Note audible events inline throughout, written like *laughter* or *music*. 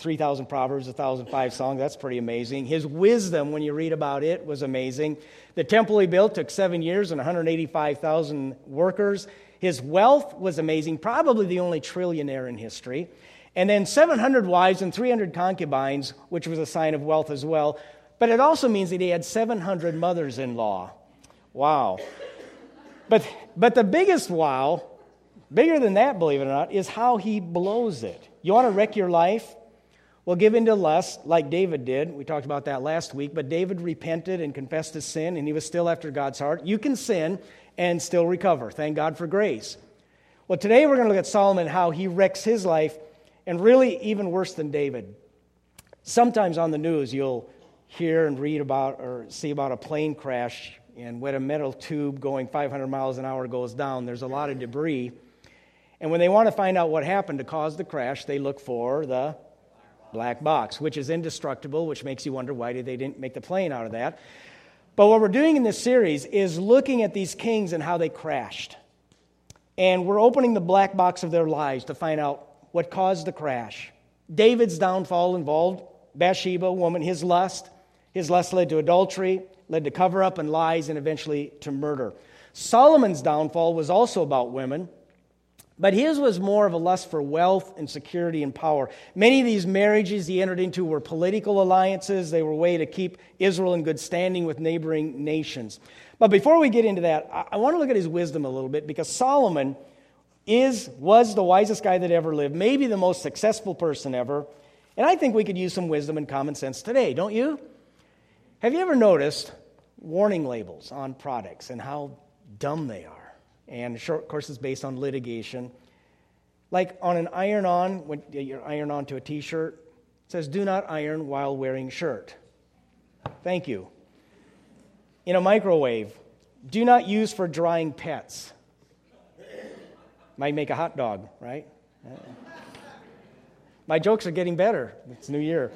3,000 Proverbs, 1,005 songs. That's pretty amazing. His wisdom, when you read about it, was amazing. The temple he built took seven years and 185,000 workers. His wealth was amazing, probably the only trillionaire in history. And then 700 wives and 300 concubines, which was a sign of wealth as well. But it also means that he had 700 mothers in law. Wow. But, but the biggest wow, bigger than that, believe it or not, is how he blows it. You want to wreck your life? Well, give in to lust like David did. We talked about that last week, but David repented and confessed his sin, and he was still after God's heart. You can sin and still recover. Thank God for grace. Well, today we're going to look at Solomon, how he wrecks his life, and really even worse than David. Sometimes on the news, you'll hear and read about or see about a plane crash, and when a metal tube going 500 miles an hour goes down, there's a lot of debris. And when they want to find out what happened to cause the crash, they look for the black box, which is indestructible, which makes you wonder why did they didn't make the plane out of that. But what we're doing in this series is looking at these kings and how they crashed. And we're opening the black box of their lives to find out what caused the crash. David's downfall involved Bathsheba, woman, his lust. His lust led to adultery, led to cover up and lies, and eventually to murder. Solomon's downfall was also about women. But his was more of a lust for wealth and security and power. Many of these marriages he entered into were political alliances. They were a way to keep Israel in good standing with neighboring nations. But before we get into that, I, want to look at his wisdom a little bit because Solomon is, was the wisest guy that ever lived, maybe the most successful person ever. And I think we could use some wisdom and common sense today, don't you? Have you ever noticed warning labels on products and how dumb they are? And short course is based on litigation. Like on an iron on, when you iron on to a t shirt, says, Do not iron while wearing shirt. Thank you. In a microwave, do not use for drying pets. Might make a hot dog, right? My jokes are getting better. It's New Year.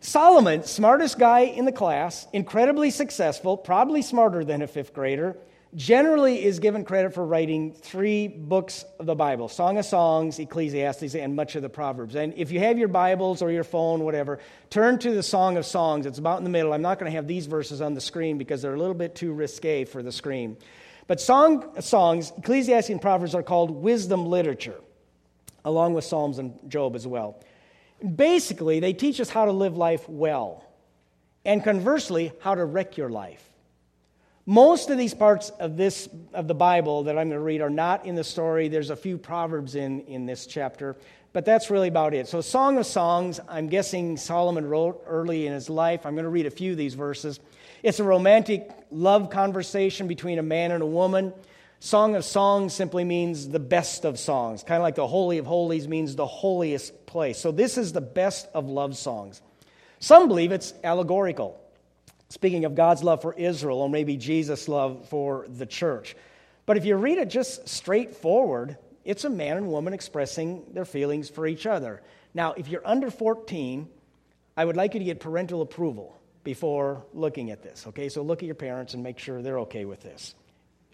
Solomon, smartest guy in the class, incredibly successful, probably smarter than a fifth grader, generally is given credit for writing three books of the Bible Song of Songs, Ecclesiastes, and much of the Proverbs. And if you have your Bibles or your phone, whatever, turn to the Song of Songs. It's about in the middle. I'm not going to have these verses on the screen because they're a little bit too risque for the screen. But song, of songs, Ecclesiastes and Proverbs are called wisdom literature, along with Psalms and Job as well. Basically, they teach us how to live life well, and conversely, how to wreck your life. Most of these parts of this of the Bible that I'm going to read are not in the story. There's a few proverbs in in this chapter, but that's really about it. So Song of Songs, I'm guessing Solomon wrote early in his life. I'm going to read a few of these verses. It's a romantic love conversation between a man and a woman. Song of Songs simply means the best of songs, kind of like the Holy of Holies means the holiest place. So this is the best of love songs. Some believe it's allegorical speaking of God's love for Israel or maybe Jesus' love for the church. But if you read it just straightforward, it's a man and woman expressing their feelings for each other. Now, if you're under 14, I would like you to get parental approval before looking at this, okay? So look at your parents and make sure they're okay with this.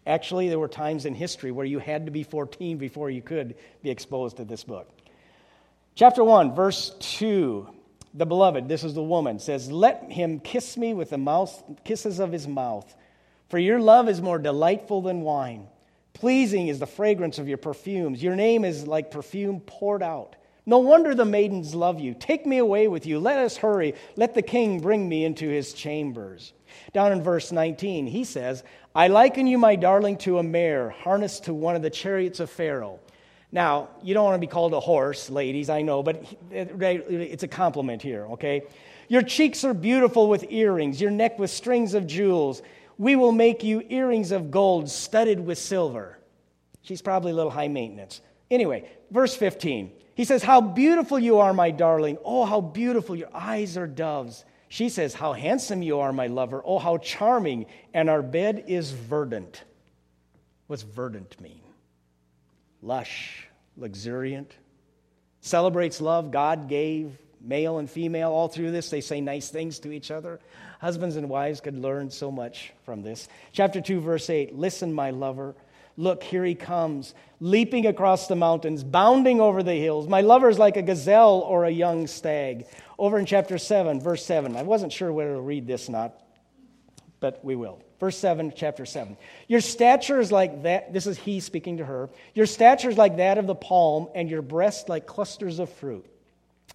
Actually, there were times in history where you had to be 14 before you could be exposed to this book. Chapter 1, verse 2 the beloved, this is the woman, says, Let him kiss me with the mouth, kisses of his mouth, for your love is more delightful than wine. Pleasing is the fragrance of your perfumes. Your name is like perfume poured out. No wonder the maidens love you. Take me away with you. Let us hurry. Let the king bring me into his chambers. Down in verse 19, he says, I liken you, my darling, to a mare harnessed to one of the chariots of Pharaoh. Now, you don't want to be called a horse, ladies, I know, but it's a compliment here, okay? Your cheeks are beautiful with earrings, your neck with strings of jewels. We will make you earrings of gold studded with silver. She's probably a little high maintenance. Anyway, verse 15. He says, How beautiful you are, my darling. Oh, how beautiful. Your eyes are doves. She says, How handsome you are, my lover. Oh, how charming. And our bed is verdant. What's verdant mean? lush, luxuriant, celebrates love God gave male and female. All through this, they say nice things to each other. Husbands and wives could learn so much from this. Chapter 2, verse 8 Listen, my lover, Look, here he comes, leaping across the mountains, bounding over the hills. My lover is like a gazelle or a young stag. Over in chapter 7, verse 7. I wasn't sure whether to read this or not, but we will. Verse 7, chapter 7. Your stature is like that. This is he speaking to her. Your stature is like that of the palm, and your breast like clusters of fruit.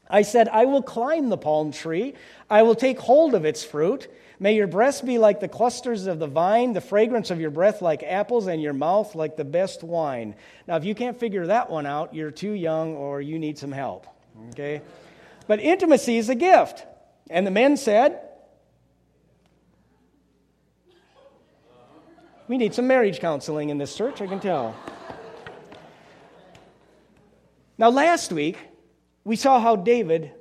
I said, I will climb the palm tree. I will take hold of its fruit. May your breast be like the clusters of the vine, the fragrance of your breath like apples, and your mouth like the best wine. Now, if you can't figure that one out, you're too young or you need some help. Okay? But intimacy is a gift. And the men said, We need some marriage counseling in this church, I can tell. Now, last week, we saw how David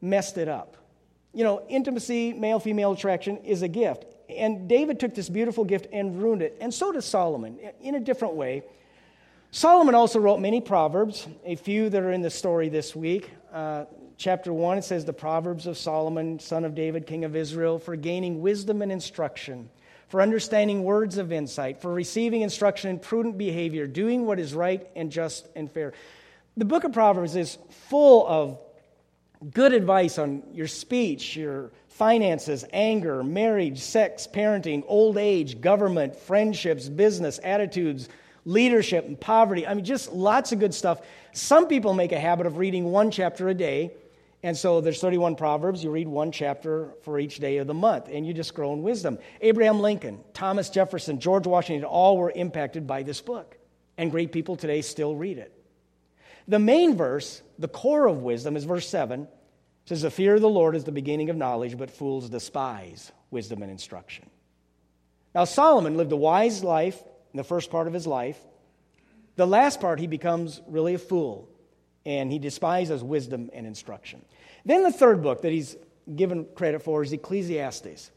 messed it up. You know, intimacy, male female attraction is a gift. And David took this beautiful gift and ruined it. And so does Solomon in a different way. Solomon also wrote many proverbs, a few that are in the story this week. Uh, chapter 1, it says, The Proverbs of Solomon, son of David, king of Israel, for gaining wisdom and instruction, for understanding words of insight, for receiving instruction in prudent behavior, doing what is right and just and fair. The book of Proverbs is full of good advice on your speech, your finances, anger, marriage, sex, parenting, old age, government, friendships, business, attitudes, leadership, and poverty. I mean, just lots of good stuff. Some people make a habit of reading one chapter a day. And so there's 31 Proverbs. You read one chapter for each day of the month, and you just grow in wisdom. Abraham Lincoln, Thomas Jefferson, George Washington all were impacted by this book. And great people today still read it. The main verse, the core of wisdom, is verse 7. It says, The fear of the Lord is the beginning of knowledge, but fools despise wisdom and instruction. Now, Solomon lived a wise life in the first part of his life. The last part, he becomes really a fool, and he despises wisdom and instruction. Then the third book that he's given credit for is Ecclesiastes.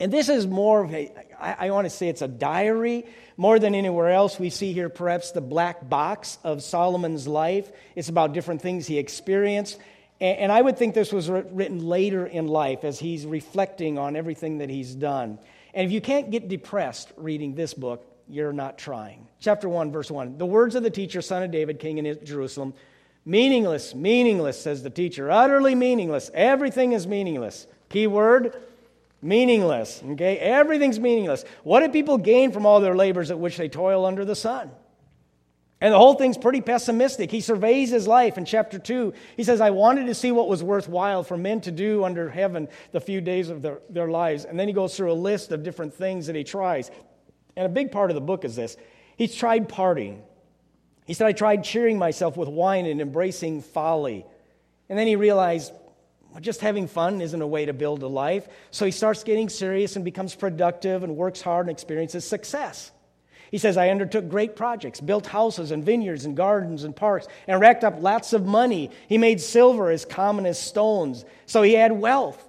And this is more of a, I, want to say it's a diary more than anywhere else. We see here perhaps the black box of Solomon's life. It's about different things he experienced. And, and I would think this was written later in life as he's reflecting on everything that he's done. And if you can't get depressed reading this book, you're not trying. Chapter 1, verse 1. The words of the teacher, son of David, king in Jerusalem. Meaningless, meaningless, says the teacher. Utterly meaningless. Everything is meaningless. Key word Meaningless. Okay? Everything's meaningless. What do people gain from all their labors at which they toil under the sun? And the whole thing's pretty pessimistic. He surveys his life in chapter 2. He says, I wanted to see what was worthwhile for men to do under heaven the few days of their, their lives. And then he goes through a list of different things that he tries. And a big part of the book is this he's tried partying. He said, I tried cheering myself with wine and embracing folly. And then he realized, just having fun isn't a way to build a life. So he starts getting serious and becomes productive and works hard and experiences success. He says, I undertook great projects, built houses and vineyards and gardens and parks, and racked up lots of money. He made silver as common as stones. So he had wealth.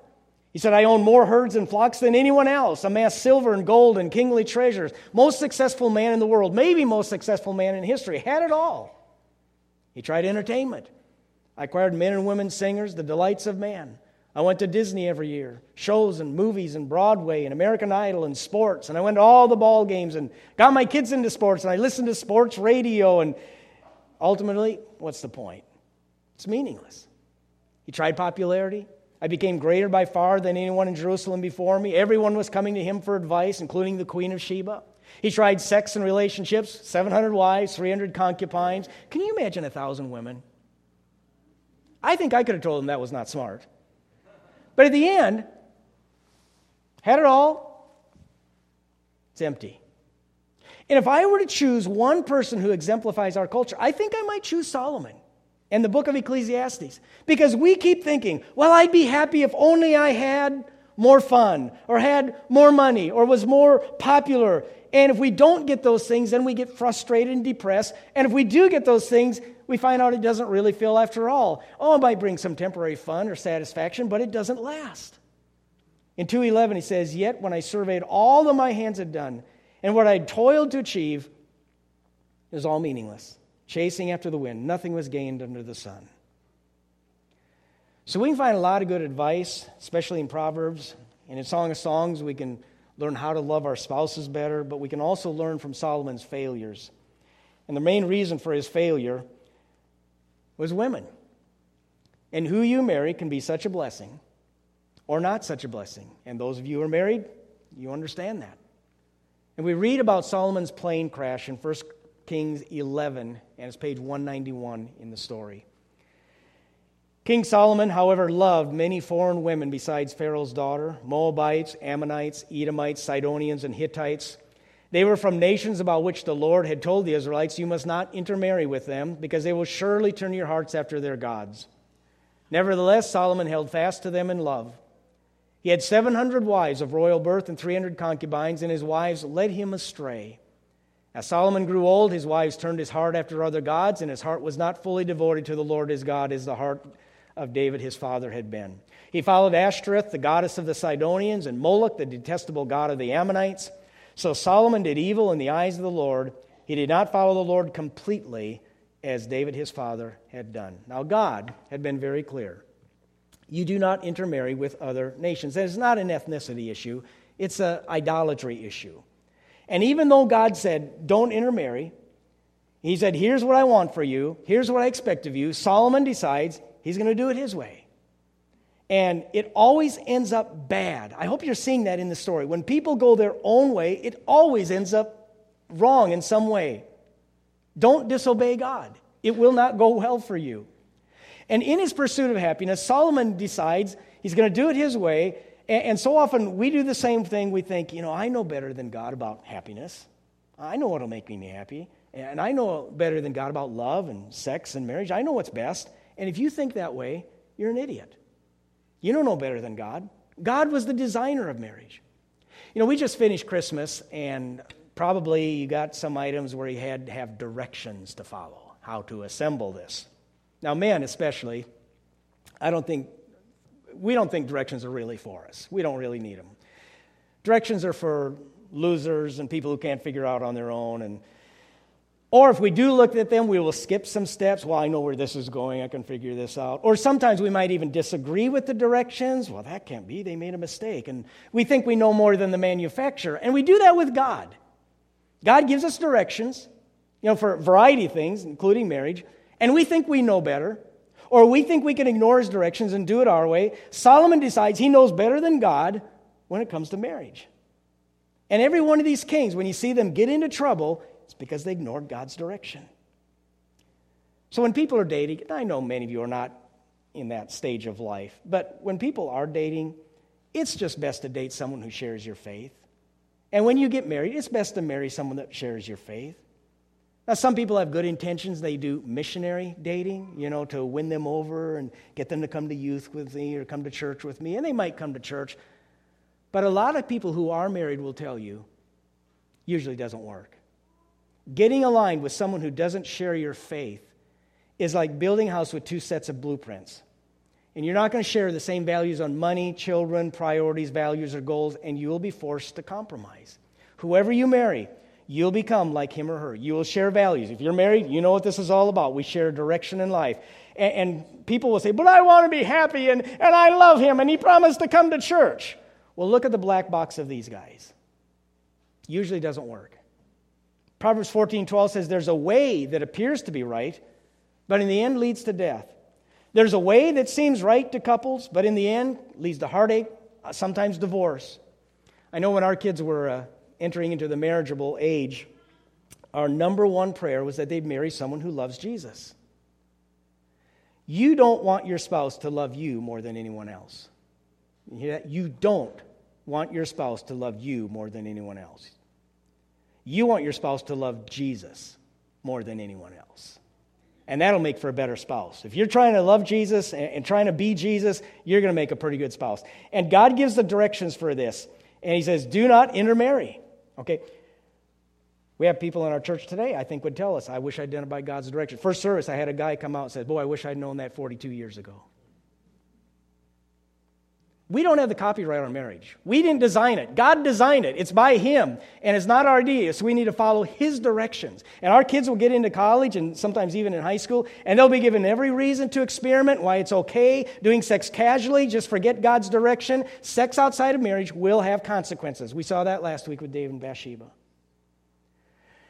He said, I own more herds and flocks than anyone else, amassed silver and gold and kingly treasures. Most successful man in the world, maybe most successful man in history, had it all. He tried entertainment. I acquired men and women singers, the delights of man. I went to Disney every year, shows and movies and Broadway and American Idol and sports. And I went to all the ball games and got my kids into sports and I listened to sports radio. And ultimately, what's the point? It's meaningless. He tried popularity. I became greater by far than anyone in Jerusalem before me. Everyone was coming to him for advice, including the Queen of Sheba. He tried sex and relationships 700 wives, 300 concubines. Can you imagine a thousand women? I think I could have told him that was not smart. But at the end, had it all, it's empty. And if I were to choose one person who exemplifies our culture, I think I might choose Solomon and the book of Ecclesiastes. Because we keep thinking, well, I'd be happy if only I had more fun or had more money or was more popular. And if we don't get those things, then we get frustrated and depressed. And if we do get those things, we find out it doesn't really feel after all. Oh, it might bring some temporary fun or satisfaction, but it doesn't last. In 211, he says, Yet when I surveyed all that my hands had done and what I had toiled to achieve, it was all meaningless. Chasing after the wind, nothing was gained under the sun. So we can find a lot of good advice, especially in Proverbs. And in Song of Songs, we can learn how to love our spouses better, but we can also learn from Solomon's failures. And the main reason for his failure was women. And who you marry can be such a blessing or not such a blessing. And those of you who are married, you understand that. And we read about Solomon's plane crash in 1 Kings 11, and it's page 191 in the story. King Solomon, however, loved many foreign women besides Pharaoh's daughter Moabites, Ammonites, Edomites, Sidonians, and Hittites. They were from nations about which the Lord had told the Israelites, You must not intermarry with them, because they will surely turn your hearts after their gods. Nevertheless, Solomon held fast to them in love. He had 700 wives of royal birth and 300 concubines, and his wives led him astray. As Solomon grew old, his wives turned his heart after other gods, and his heart was not fully devoted to the Lord his God as the heart of David his father had been. He followed Ashtoreth, the goddess of the Sidonians, and Moloch, the detestable god of the Ammonites. So Solomon did evil in the eyes of the Lord. He did not follow the Lord completely as David his father had done. Now, God had been very clear you do not intermarry with other nations. And it's not an ethnicity issue, it's an idolatry issue. And even though God said, don't intermarry, he said, here's what I want for you, here's what I expect of you, Solomon decides he's going to do it his way. And it always ends up bad. I hope you're seeing that in the story. When people go their own way, it always ends up wrong in some way. Don't disobey God, it will not go well for you. And in his pursuit of happiness, Solomon decides he's going to do it his way. And, so often we do the same thing. We think, you know, I know better than God about happiness. I know what'll make me happy. And I know better than God about love and sex and marriage. I know what's best. And if you think that way, you're an idiot. You don't know better than God. God was the designer of marriage. You know, we just finished Christmas, and probably you got some items where you had to have directions to follow, how to assemble this. Now, men especially, I don't think, we don't think directions are really for us. We don't really need them. Directions are for losers and people who can't figure out on their own. And, or if we do look at them, we will skip some steps. Well, I know where this is going. I can figure this out. Or sometimes we might even disagree with the directions. Well, that can't be. They made a mistake. And we think we know more than the manufacturer. And we do that with God. God gives us directions, you know, for a variety of things, including marriage and we think we know better, or we think we can ignore his directions and do it our way, Solomon decides he knows better than God when it comes to marriage. And every one of these kings, when you see them get into trouble, it's because they ignored God's direction. So when people are dating, I know many of you are not in that stage of life, but when people are dating, it's just best to date someone who shares your faith. And when you get married, it's best to marry someone that shares your faith. Now, some people have good intentions. They do missionary dating, you know, to win them over and get them to come to youth with me or come to church with me. And they might come to church. But a lot of people who are married will tell you, usually doesn't work. Getting aligned with someone who doesn't share your faith is like building a house with two sets of blueprints. And you're not going to share the same values on money, children, priorities, values, or goals, and you will be forced to compromise. Whoever you marry, you'll become like him or her. You will share values. If you're married, you know what this is all about. We share direction in life. And, and people will say, But I want to be happy and, and I love him and he promised to come to church. Well, look at the black box of these guys. Usually doesn't work. Proverbs 14 12 says, There's a way that appears to be right, but in the end leads to death. There's a way that seems right to couples, but in the end leads to heartache, sometimes divorce. I know when our kids were uh, entering into the marriageable age, our number one prayer was that they'd marry someone who loves Jesus. You don't want your spouse to love you more than anyone else. You hear that? You don't want your spouse to love you more than anyone else. You want your spouse to love Jesus more than anyone else. And that'll make for a better spouse. If you're trying to love Jesus and, trying to be Jesus, you're going to make a pretty good spouse. And God gives the directions for this. And He says, do not intermarry. Okay? We have people in our church today, I think, would tell us, I wish I'd done it by God's direction. First service, I had a guy come out and said, Boy, I wish I'd known that 42 years ago. We don't have the copyright on marriage. We didn't design it. God designed it. It's by Him, and it's not our idea, so we need to follow His directions. And our kids will get into college and sometimes even in high school, and they'll be given every reason to experiment, why it's okay. Doing sex casually, just forget God's direction. Sex outside of marriage will have consequences. We saw that last week with David and Bathsheba.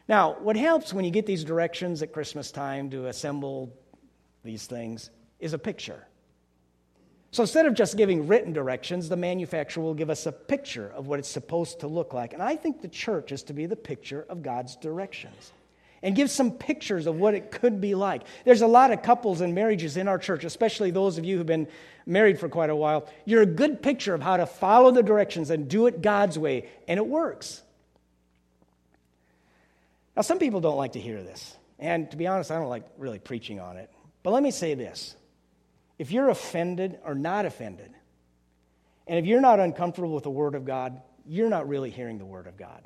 Now, what helps when you get these directions at Christmas time to assemble these things is a picture. So instead of just giving written directions, the manufacturer will give us a picture of what it's supposed to look like. And I think the church is to be the picture of God's directions and give some pictures of what it could be like. There's a lot of couples and marriages in our church, especially those of you who've been married for quite a while. You're a good picture of how to follow the directions and do it God's way, and it works. Now, some people don't like to hear this. And to be honest, I don't like really preaching on it. But let me say this if you're offended or not offended, and if you're not uncomfortable with the Word of God, you're not really hearing the Word of God.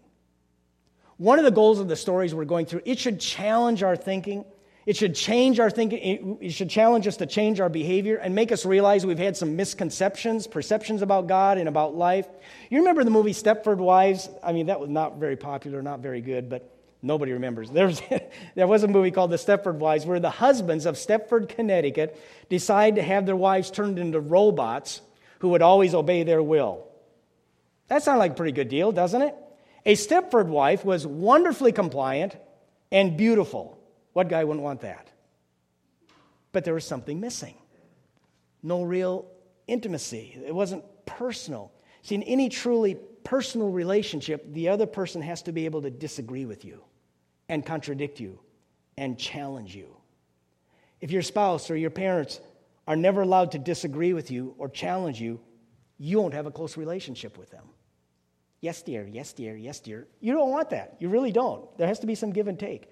One of the goals of the stories we're going through, it should challenge our thinking. It should change our thinking. It should challenge us to change our behavior and make us realize we've had some misconceptions, perceptions about God and about life. You remember the movie Stepford Wives? I mean, that was not very popular, not very good, but Nobody remembers. There was, *laughs* there was a movie called The Stepford Wives where the husbands of Stepford, Connecticut decide to have their wives turned into robots who would always obey their will. That sounds like a pretty good deal, doesn't it? A Stepford wife was wonderfully compliant and beautiful. What guy wouldn't want that? But there was something missing. No real intimacy. It wasn't personal. See, in any truly personal relationship, the other person has to be able to disagree with you and contradict you and challenge you. If your spouse or your parents are never allowed to disagree with you or challenge you, you won't have a close relationship with them. Yes, dear, yes, dear, yes, dear. You don't want that. You really don't. There has to be some give and take.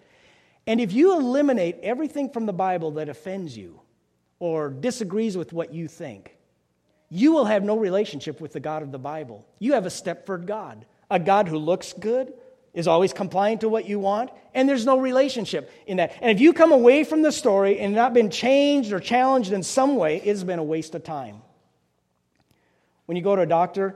And if you eliminate everything from the Bible that offends you or disagrees with what you think, you will have no relationship with the God of the Bible. You have a Stepford God, a God who looks good, is always compliant to what you want, and there's no relationship in that. And if you come away from the story and not been changed or challenged in some way, it's been a waste of time. When you go to a doctor,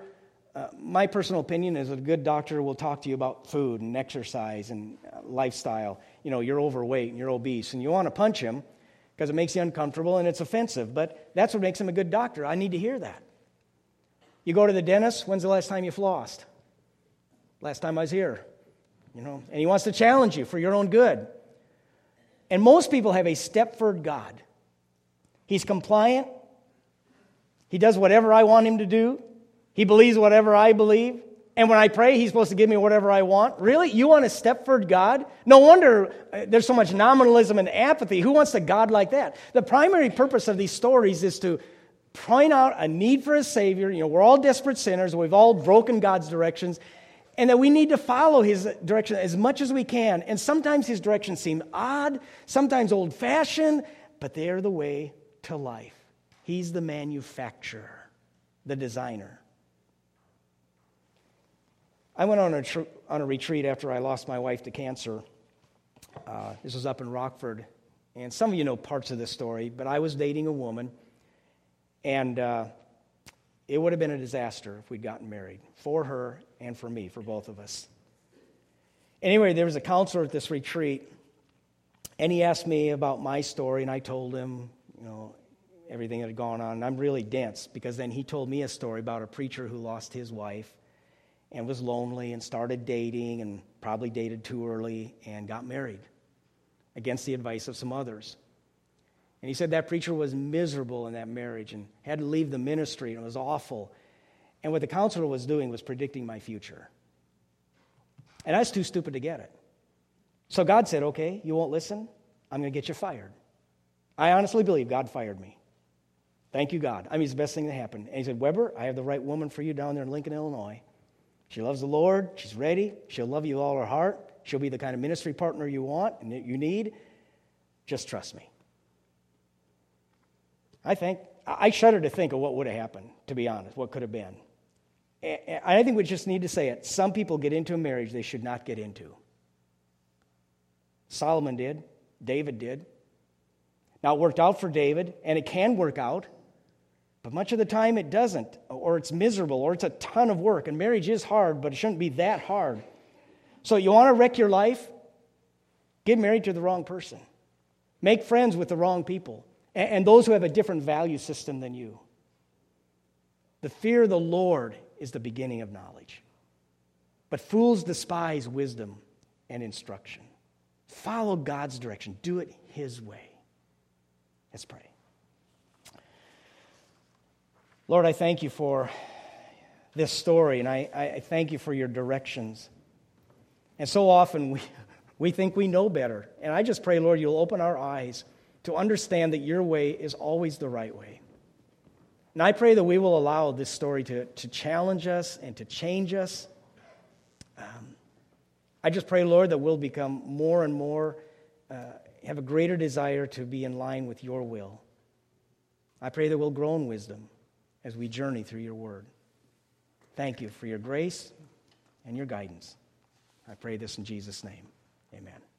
uh, my personal opinion is a good doctor will talk to you about food and exercise and uh, lifestyle. You know, you're overweight and you're obese, and you want to punch him because it makes you uncomfortable and it's offensive, but that's what makes him a good doctor. I need to hear that. You go to the dentist, when's the last time you flossed? Last time I was here you know, and he wants to challenge you for your own good. And most people have a Stepford God. He's compliant. He does whatever I want him to do. He believes whatever I believe. And when I pray, he's supposed to give me whatever I want. Really? You want a Stepford God? No wonder uh, there's so much nominalism and apathy. Who wants a God like that? The primary purpose of these stories is to point out a need for a Savior. You know, we're all desperate sinners. We've all broken God's directions and that we need to follow his direction as much as we can. And sometimes his directions seem odd, sometimes old fashioned, but they are the way to life. He's the manufacturer, the designer. I went on a, tr- on a retreat after I lost my wife to cancer. Uh, this was up in Rockford. And some of you know parts of this story, but I was dating a woman, and uh, it would have been a disaster if we'd gotten married for her and for me, for both of us. Anyway, there was a counselor at this retreat, and he asked me about my story, and I told him, you know, everything that had gone on. And I'm really dense because then he told me a story about a preacher who lost his wife and was lonely and started dating and probably dated too early and got married against the advice of some others. And he said that preacher was miserable in that marriage and had to leave the ministry, and it was awful. And what the counselor was doing was predicting my future. And I was too stupid to get it. So God said, Okay, you won't listen? I'm going to get you fired. I honestly believe God fired me. Thank you, God. I mean, it's the best thing that happened. And he said, Weber, I have the right woman for you down there in Lincoln, Illinois. She loves the Lord. She's ready. She'll love you with all her heart. She'll be the kind of ministry partner you want and you need. Just trust me. I think, I shudder to think of what would have happened, to be honest, what could have been. I think we just need to say it. Some people get into a marriage they should not get into. Solomon did, David did. Now, it worked out for David, and it can work out. But much of the time it doesn't, or it's miserable, or it's a ton of work. And marriage is hard, but it shouldn't be that hard. So you want to wreck your life? Get married to the wrong person. Make friends with the wrong people and those who have a different value system than you. The fear of the Lord is the beginning of knowledge. But fools despise wisdom and instruction. Follow God's direction, do it His way. Let's pray. Lord, I thank you for this story, and I, I thank you for your directions. And so often we, *laughs* we think we know better. And I just pray, Lord, you'll open our eyes to understand that your way is always the right way. And I pray that we will allow this story to, to challenge us and to change us. Um, I just pray, Lord, that we'll become more and more, uh, have a greater desire to be in line with your will. I pray that we'll grow in wisdom as we journey through your word. Thank you for your grace and your guidance. I pray this in Jesus' name. Amen.